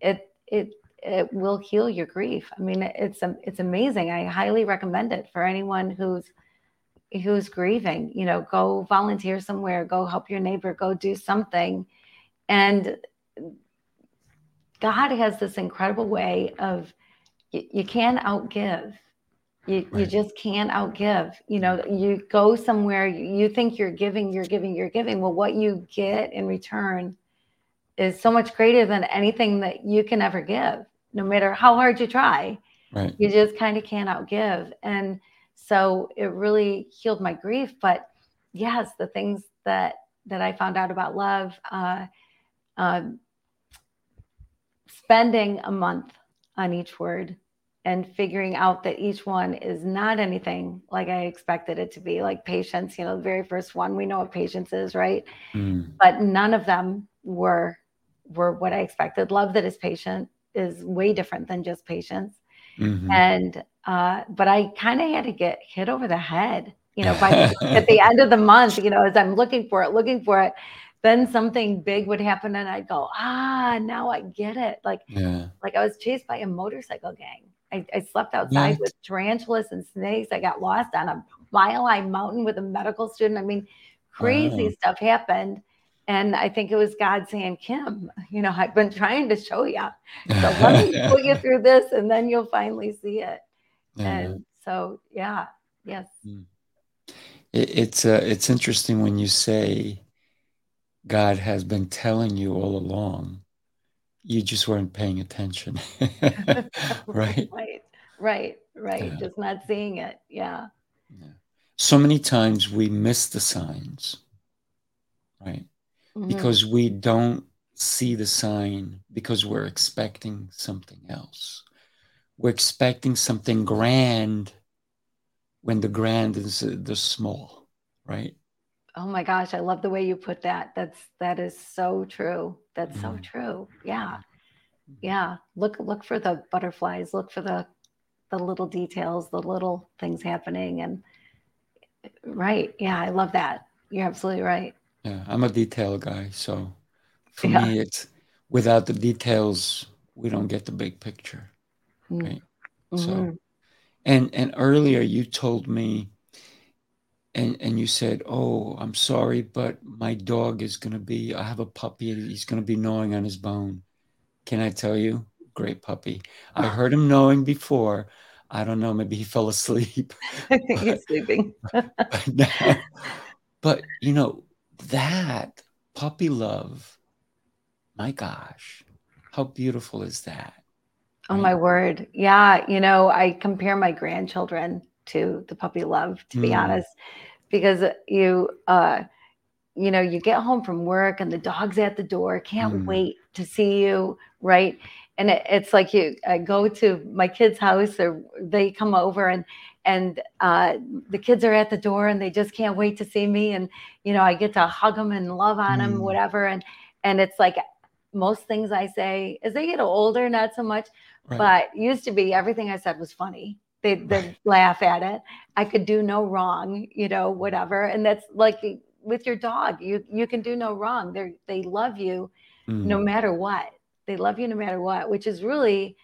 it it it will heal your grief. I mean, it's it's amazing. I highly recommend it for anyone who's who's grieving. You know, go volunteer somewhere, go help your neighbor, go do something, and God has this incredible way of you, you can't outgive. You, right. you just can't outgive. You know, you go somewhere, you think you're giving, you're giving, you're giving. Well, what you get in return is so much greater than anything that you can ever give, no matter how hard you try. Right. You just kind of can't outgive. And so it really healed my grief. But yes, the things that that I found out about love, uh, um, spending a month on each word and figuring out that each one is not anything like I expected it to be, like patience, you know, the very first one, we know what patience is, right? Mm. But none of them were were what I expected. Love that is patient is way different than just patience. Mm-hmm. And uh, but I kind of had to get hit over the head, you know, by at the end of the month, you know, as I'm looking for it, looking for it, then something big would happen and I'd go, ah, now I get it. Like, yeah. like I was chased by a motorcycle gang I, I slept outside with tarantulas and snakes. I got lost on a mile high mountain with a medical student. I mean, crazy stuff happened. And I think it was God saying, Kim, you know, I've been trying to show you. So let me put you through this and then you'll finally see it. And so, yeah, yes. Hmm. It, it's, uh, it's interesting when you say God has been telling you all along you just weren't paying attention. right? Right, right, right. Yeah. Just not seeing it. Yeah. yeah. So many times we miss the signs, right? Mm-hmm. Because we don't see the sign because we're expecting something else. We're expecting something grand when the grand is uh, the small, right? Oh my gosh, I love the way you put that. That's that is so true. That's mm-hmm. so true. Yeah. Mm-hmm. Yeah. Look look for the butterflies, look for the the little details, the little things happening and right. Yeah, I love that. You're absolutely right. Yeah, I'm a detail guy, so for yeah. me it's without the details we don't get the big picture. Mm. Right? Mm-hmm. So and and earlier you told me and and you said, "Oh, I'm sorry, but my dog is going to be. I have a puppy. He's going to be gnawing on his bone." Can I tell you, great puppy. I ah. heard him gnawing before. I don't know. Maybe he fell asleep. I think he's sleeping. but, but you know that puppy love. My gosh, how beautiful is that? Oh right? my word. Yeah. You know, I compare my grandchildren to the puppy love, to be mm. honest, because you, uh, you know, you get home from work and the dog's at the door, can't mm. wait to see you, right? And it, it's like you I go to my kid's house, or they come over and and uh, the kids are at the door and they just can't wait to see me, and you know, I get to hug them and love on mm. them, whatever, and and it's like most things I say as they get older, not so much, right. but used to be everything I said was funny they they laugh at it. I could do no wrong, you know, whatever. And that's like with your dog, you you can do no wrong. They they love you mm. no matter what. They love you no matter what, which is really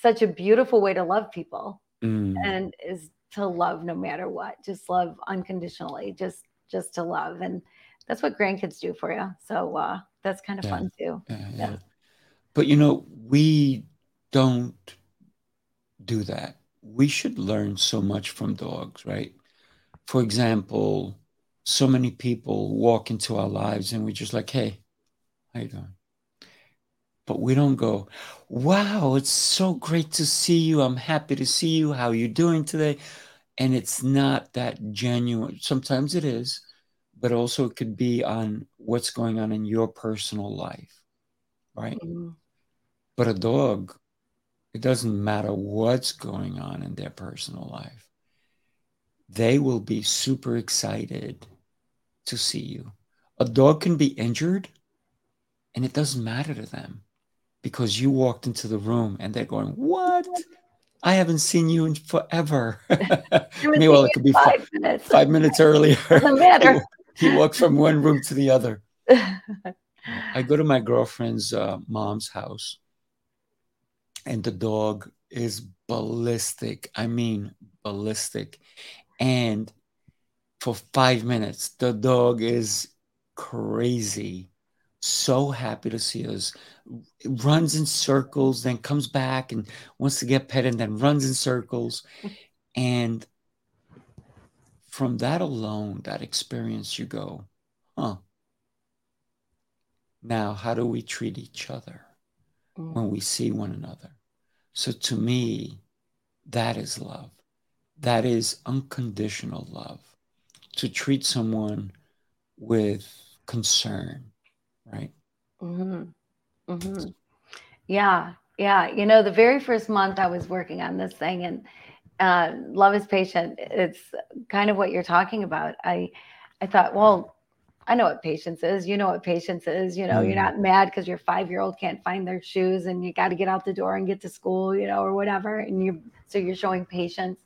such a beautiful way to love people. Mm. And is to love no matter what. Just love unconditionally. Just just to love. And that's what grandkids do for you. So uh that's kind of yeah. fun too. Yeah, yeah. But you know, we don't do that we should learn so much from dogs, right? For example, so many people walk into our lives and we're just like, hey, how you doing? But we don't go, wow, it's so great to see you. I'm happy to see you. How are you doing today? And it's not that genuine. Sometimes it is, but also it could be on what's going on in your personal life, right? Mm-hmm. But a dog It doesn't matter what's going on in their personal life. They will be super excited to see you. A dog can be injured and it doesn't matter to them because you walked into the room and they're going, What? I haven't seen you in forever. Meanwhile, it could be five, five minutes. Five minutes earlier. Doesn't matter. he, he walked from one room to the other. I go to my girlfriend's uh, mom's house, and the dog is ballistic. I mean, ballistic. And for five minutes, the dog is crazy. So happy to see us. It runs in circles, then comes back and wants to get pet, and then runs in circles. And from that alone, that experience, you go, huh, now, how do we treat each other mm. when we see one another? So, to me, that is love. That is unconditional love. To treat someone with concern, right? Mm-hmm. Mm-hmm. Yeah, yeah. You know, the very first month I was working on this thing, and uh, love is patient. It's kind of what you're talking about. I, I thought, well, I know what patience is. You know what patience is. You know, mm. you're not mad because your five year old can't find their shoes and you got to get out the door and get to school, you know, or whatever. And you, so you're showing patience.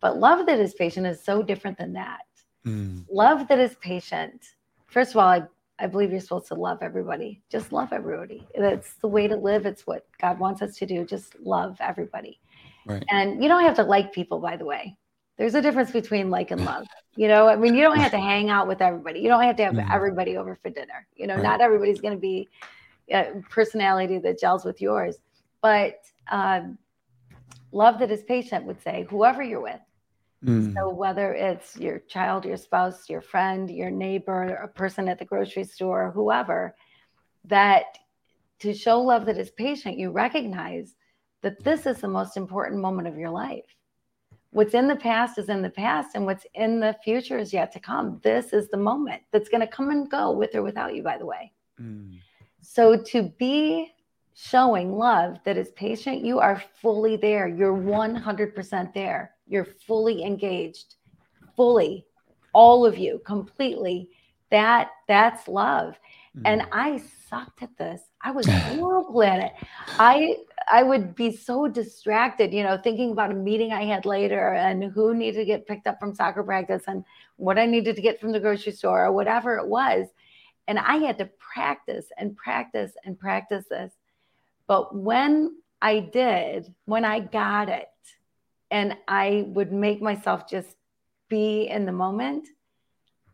But love that is patient is so different than that. Mm. Love that is patient. First of all, I, I believe you're supposed to love everybody. Just love everybody. That's the way to live. It's what God wants us to do. Just love everybody. Right. And you don't have to like people, by the way there's a difference between like and love you know i mean you don't have to hang out with everybody you don't have to have mm-hmm. everybody over for dinner you know right. not everybody's going to be a personality that gels with yours but um, love that is patient would say whoever you're with mm. so whether it's your child your spouse your friend your neighbor a person at the grocery store whoever that to show love that is patient you recognize that this is the most important moment of your life what's in the past is in the past and what's in the future is yet to come. This is the moment that's going to come and go with or without you by the way. Mm. so to be showing love that is patient you are fully there. You're 100% there. You're fully engaged fully all of you completely. That that's love. Mm. and i sucked at this. I was horrible at it. I I would be so distracted, you know, thinking about a meeting I had later and who needed to get picked up from soccer practice and what I needed to get from the grocery store or whatever it was. And I had to practice and practice and practice this. But when I did, when I got it, and I would make myself just be in the moment,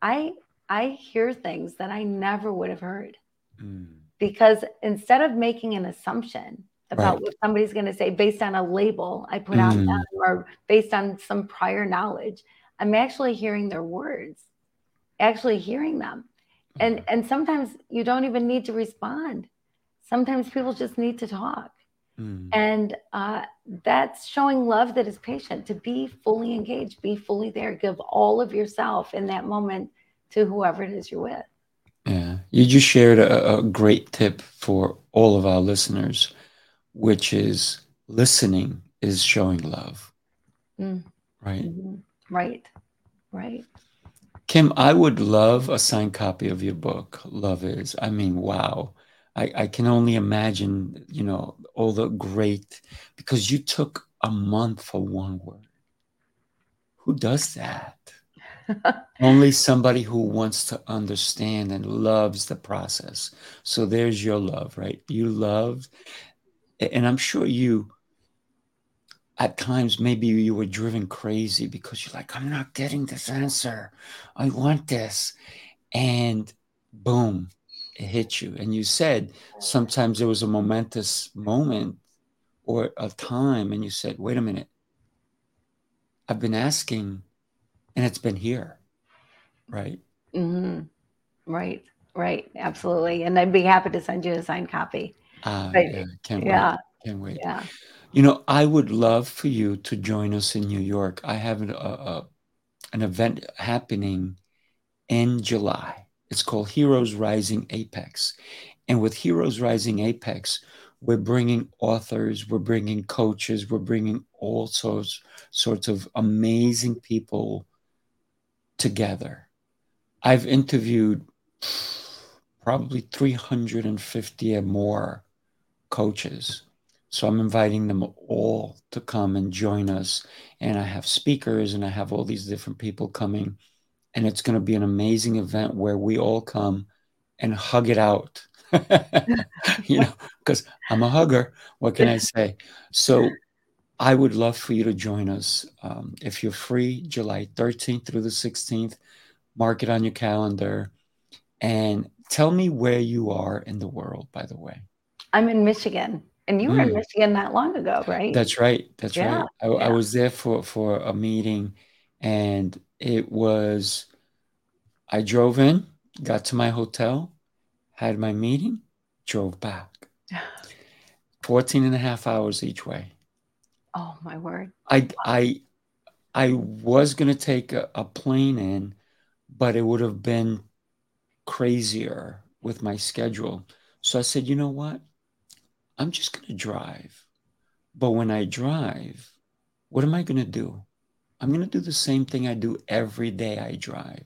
I I hear things that I never would have heard. Mm. Because instead of making an assumption, about right. what somebody's going to say based on a label I put mm. on them or based on some prior knowledge. I'm actually hearing their words, actually hearing them. And mm-hmm. and sometimes you don't even need to respond. Sometimes people just need to talk. Mm. And uh, that's showing love that is patient, to be fully engaged, be fully there, give all of yourself in that moment to whoever it is you're with. Yeah. You just shared a, a great tip for all of our listeners which is listening is showing love. Mm. Right? Mm-hmm. Right. Right. Kim, I would love a signed copy of your book, Love Is. I mean, wow. I, I can only imagine, you know, all the great, because you took a month for one word. Who does that? only somebody who wants to understand and loves the process. So there's your love, right? You love and I'm sure you at times maybe you were driven crazy because you're like, I'm not getting this answer. I want this. And boom, it hit you. And you said sometimes there was a momentous moment or a time, and you said, wait a minute. I've been asking and it's been here. Right. Mm-hmm. Right. Right. Absolutely. And I'd be happy to send you a signed copy. Uh, yeah, can't yeah. wait. Can't wait. Yeah. You know, I would love for you to join us in New York. I have a, a, an event happening in July. It's called Heroes Rising Apex. And with Heroes Rising Apex, we're bringing authors, we're bringing coaches, we're bringing all sorts sorts of amazing people together. I've interviewed probably 350 or more coaches. So I'm inviting them all to come and join us. And I have speakers and I have all these different people coming. And it's going to be an amazing event where we all come and hug it out. you know, because I'm a hugger. What can I say? So I would love for you to join us. Um, if you're free, July 13th through the 16th, mark it on your calendar. And tell me where you are in the world, by the way. I'm in Michigan. And you were mm. in Michigan not long ago, right? That's right. That's yeah. right. I, yeah. I, was there for, for a meeting and it was, I drove in, got to my hotel, had my meeting, drove back. 14 and a half hours each way. Oh my word. I, I, I was going to take a, a plane in, but it would have been crazier with my schedule. So I said, you know what? I'm just going to drive. But when I drive, what am I going to do? I'm going to do the same thing I do every day I drive.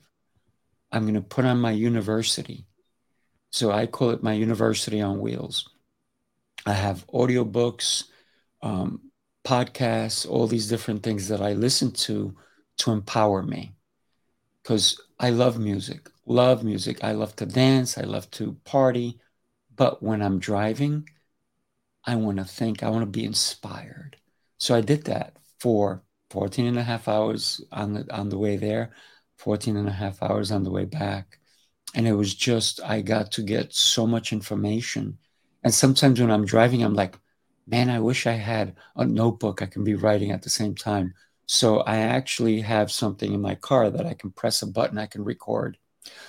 I'm going to put on my university. So I call it my university on wheels. I have audiobooks, um, podcasts, all these different things that I listen to to empower me. Because I love music, love music. I love to dance, I love to party. But when I'm driving, I want to think, I want to be inspired. So I did that for 14 and a half hours on the on the way there, 14 and a half hours on the way back. And it was just I got to get so much information. And sometimes when I'm driving, I'm like, man, I wish I had a notebook I can be writing at the same time. So I actually have something in my car that I can press a button, I can record.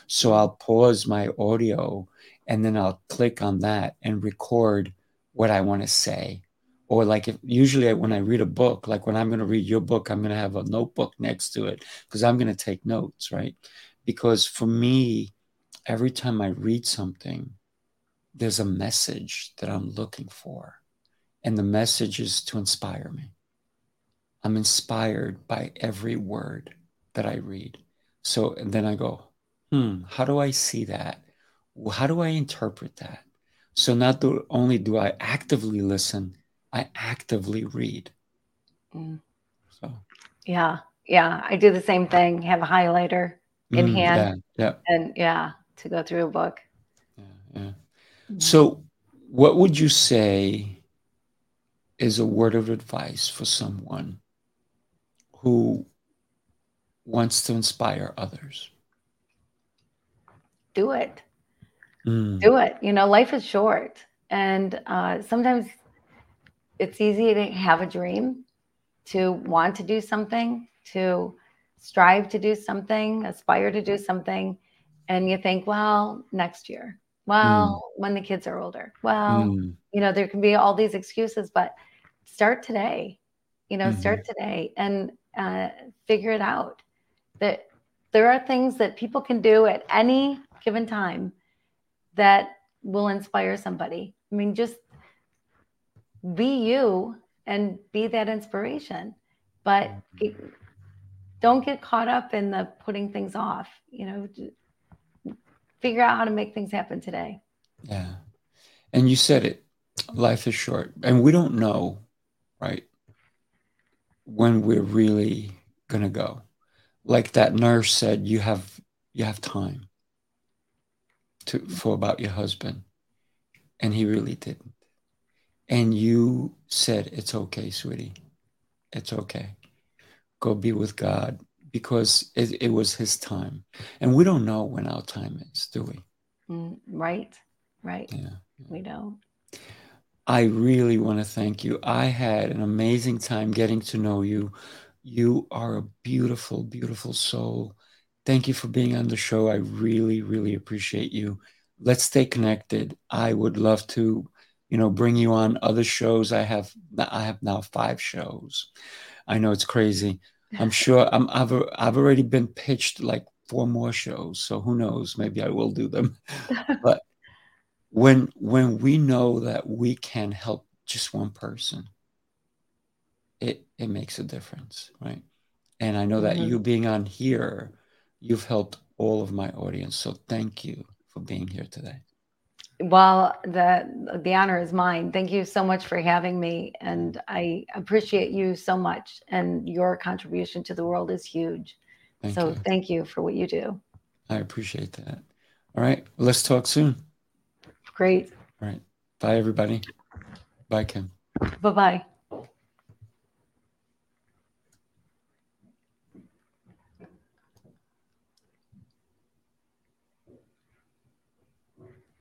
So I'll pause my audio and then I'll click on that and record what I want to say. Or like if usually when I read a book, like when I'm going to read your book, I'm going to have a notebook next to it because I'm going to take notes, right? Because for me, every time I read something, there's a message that I'm looking for. And the message is to inspire me. I'm inspired by every word that I read. So then I go, hmm, how do I see that? How do I interpret that? So not only do I actively listen, I actively read. Mm. So yeah, yeah, I do the same thing. Have a highlighter in mm, hand, yeah, yeah, and yeah, to go through a book. Yeah, yeah. Mm. So, what would you say is a word of advice for someone who wants to inspire others? Do it. Mm. Do it. You know, life is short. And uh, sometimes it's easy to have a dream, to want to do something, to strive to do something, aspire to do something. And you think, well, next year, well, mm. when the kids are older, well, mm. you know, there can be all these excuses, but start today, you know, mm-hmm. start today and uh, figure it out. That there are things that people can do at any given time that will inspire somebody. I mean, just be you and be that inspiration, but mm-hmm. it, don't get caught up in the putting things off. You know, figure out how to make things happen today. Yeah. And you said it life is short, and we don't know, right, when we're really going to go. Like that nurse said, you have you have time to for about your husband. And he really didn't. And you said it's okay sweetie. It's okay. Go be with god. Because it, it was his time. And we don't know when our time is do we? Mm, right right. Yeah, yeah. we don't. I really want to thank you. I had an amazing time getting to know you. You are a beautiful beautiful soul Thank you for being on the show. I really, really appreciate you. Let's stay connected. I would love to, you know, bring you on other shows. I have I have now five shows. I know it's crazy. I'm sure I'm I've I've already been pitched like four more shows. So who knows? Maybe I will do them. but when when we know that we can help just one person, it it makes a difference, right? And I know that Mhm. you being on here, you've helped all of my audience. So thank you for being here today. Well, the the honor is mine. Thank you so much for having me, and I appreciate you so much. And your contribution to the world is huge. Thank so you. thank you for what you do. I appreciate that. All right. Let's talk soon. Great. All right. Bye, everybody. Bye, Kim. Bye bye.